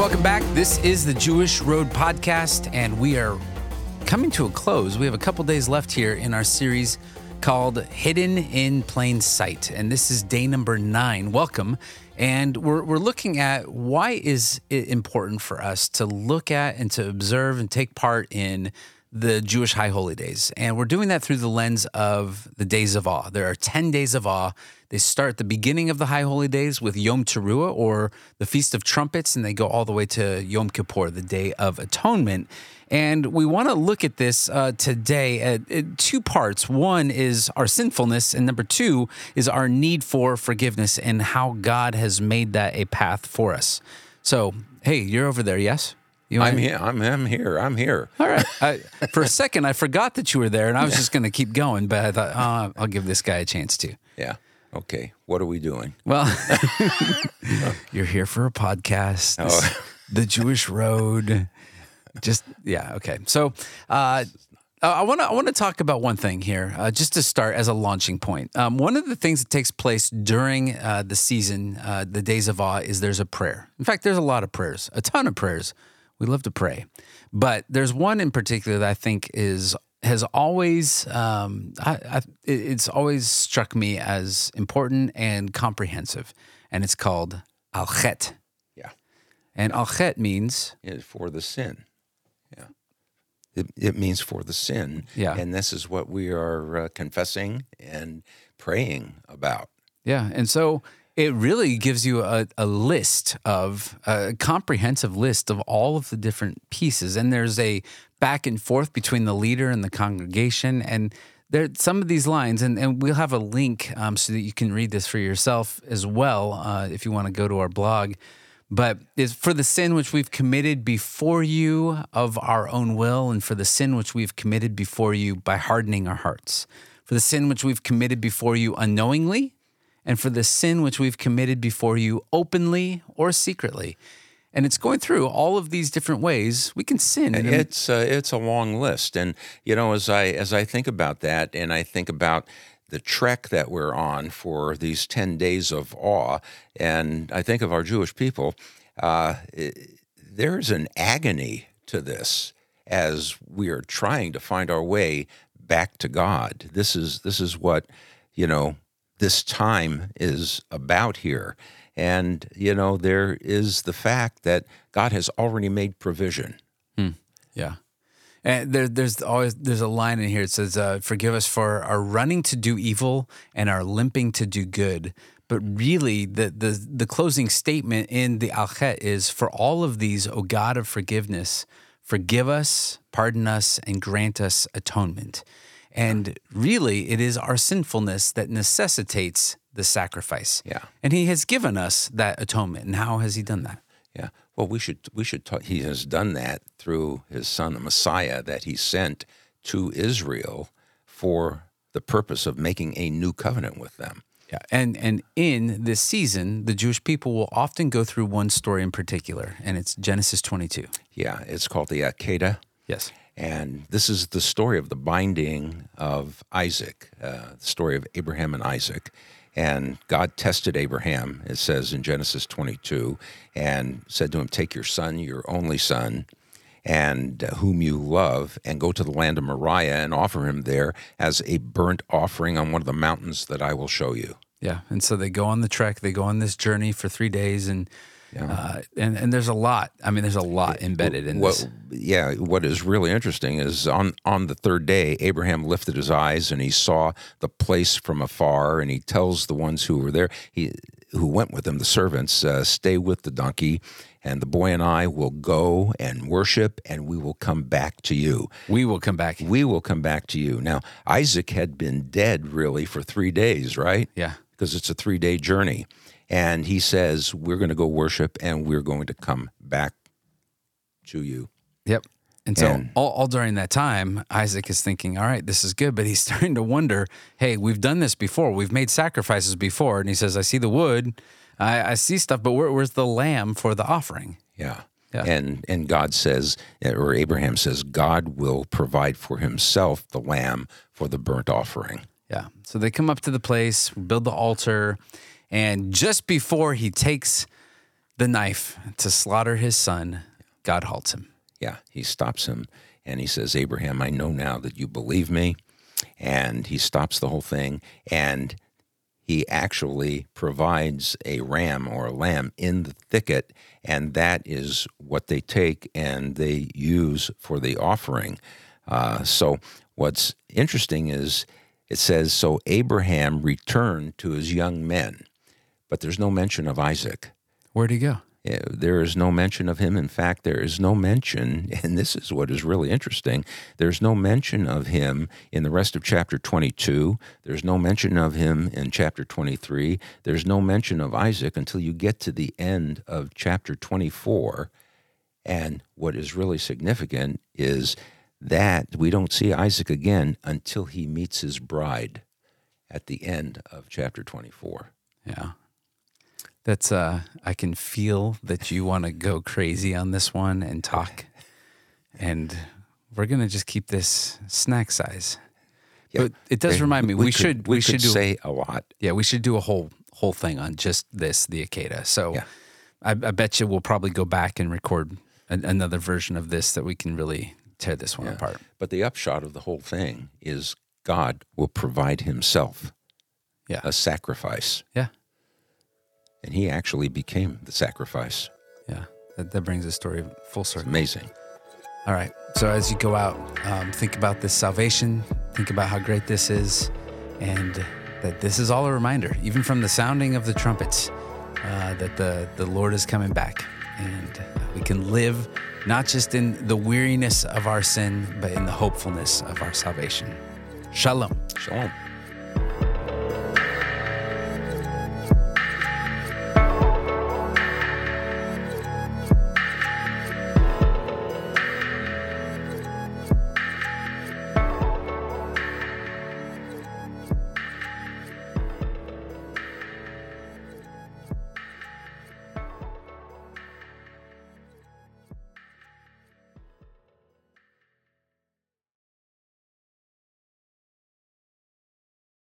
welcome back. This is the Jewish Road Podcast, and we are coming to a close. We have a couple days left here in our series called Hidden in Plain Sight. And this is day number nine. Welcome. And we're, we're looking at why is it important for us to look at and to observe and take part in the Jewish high holy days. And we're doing that through the lens of the days of awe. There are 10 days of awe. They start the beginning of the high holy days with Yom Teruah or the Feast of Trumpets, and they go all the way to Yom Kippur, the Day of Atonement. And we want to look at this uh, today at, at two parts. One is our sinfulness, and number two is our need for forgiveness and how God has made that a path for us. So, hey, you're over there, yes? You I'm here. I'm, I'm here. I'm here. All right. I, for a second, I forgot that you were there, and I was just going to keep going, but I thought, oh, I'll give this guy a chance too. Yeah. Okay. What are we doing? Well, you're here for a podcast. Oh. the Jewish Road. Just yeah. Okay. So. Uh, I want to I want to talk about one thing here, uh, just to start as a launching point. Um, one of the things that takes place during uh, the season, uh, the days of awe, is there's a prayer. In fact, there's a lot of prayers, a ton of prayers we love to pray. But there's one in particular that I think is has always um, I, I, it's always struck me as important and comprehensive, and it's called al chet. Yeah, and al chet means for the sin. Yeah, it, it means for the sin. Yeah, and this is what we are uh, confessing and praying about. Yeah, and so it really gives you a, a list of a comprehensive list of all of the different pieces. And there's a back and forth between the leader and the congregation. And there some of these lines, and, and we'll have a link um, so that you can read this for yourself as well uh, if you want to go to our blog. But is for the sin which we've committed before you of our own will, and for the sin which we've committed before you by hardening our hearts, for the sin which we've committed before you unknowingly, and for the sin which we've committed before you openly or secretly. And it's going through all of these different ways we can sin. And It's uh, it's a long list, and you know, as I as I think about that, and I think about the trek that we're on for these ten days of awe, and I think of our Jewish people, uh, there's an agony to this as we are trying to find our way back to God. This is this is what you know this time is about here. And, you know, there is the fact that God has already made provision. Hmm. Yeah. And there, there's always there's a line in here. It says, uh, "Forgive us for our running to do evil and our limping to do good." But really, the the the closing statement in the Al Chet is, "For all of these, O God of forgiveness, forgive us, pardon us, and grant us atonement." And really, it is our sinfulness that necessitates the sacrifice. Yeah. And he has given us that atonement. And how has he done that? Yeah. Well, we should we should talk. He has done that through his son, the Messiah, that he sent to Israel for the purpose of making a new covenant with them. Yeah, and and in this season, the Jewish people will often go through one story in particular, and it's Genesis 22. Yeah, it's called the Akedah. Yes. And this is the story of the binding of Isaac, uh, the story of Abraham and Isaac. And God tested Abraham, it says in Genesis 22, and said to him, Take your son, your only son, and uh, whom you love, and go to the land of Moriah and offer him there as a burnt offering on one of the mountains that I will show you. Yeah. And so they go on the trek, they go on this journey for three days, and yeah. Uh, and and there's a lot. I mean, there's a lot embedded in what, this. Yeah. What is really interesting is on on the third day, Abraham lifted his eyes and he saw the place from afar, and he tells the ones who were there, he who went with him, the servants, uh, stay with the donkey, and the boy and I will go and worship, and we will come back to you. We will come back. We will come back to you. Now, Isaac had been dead really for three days, right? Yeah. Because it's a three day journey. And he says, We're going to go worship and we're going to come back to you. Yep. And so, and, all, all, during that time, Isaac is thinking, all right, this is good. But he's starting to wonder, hey, we've done this before. We've made sacrifices before. And he says, I see the wood, I, I see stuff, but where, where's the lamb for the offering? Yeah. Yeah. And and God says, or Abraham says, God will provide for Himself the lamb for the burnt offering. Yeah. So they come up to the place, build the altar, and just before he takes the knife to slaughter his son, God halts him. Yeah, he stops him and he says, Abraham, I know now that you believe me. And he stops the whole thing. And he actually provides a ram or a lamb in the thicket, and that is what they take and they use for the offering. Uh, so, what's interesting is it says, So Abraham returned to his young men, but there's no mention of Isaac. Where'd he go? There is no mention of him. In fact, there is no mention, and this is what is really interesting. There's no mention of him in the rest of chapter 22. There's no mention of him in chapter 23. There's no mention of Isaac until you get to the end of chapter 24. And what is really significant is that we don't see Isaac again until he meets his bride at the end of chapter 24. Yeah. That's uh I can feel that you want to go crazy on this one and talk. And we're going to just keep this snack size. Yeah. But it does remind me we, could- should we, we, should do say a lot. Yeah, we should do a whole whole thing on just this, the Akedah. So Yeah. I, I bet you we'll probably go back and record an, another version of this that we can really tear this one apart. But the upshot of the whole thing is God will provide himself Yeah. a sacrifice. Yeah. And he actually became the sacrifice. Yeah. That, that brings the story full It's circle. amazing. All right. So as you go out, um, think about this salvation. Think about how great this is, and that this is all a reminder, even from the sounding of the trumpets, uh, that the the Lord is coming back, and we can live not just in the weariness of our sin, but in the hopefulness of our salvation. Shalom. Shalom.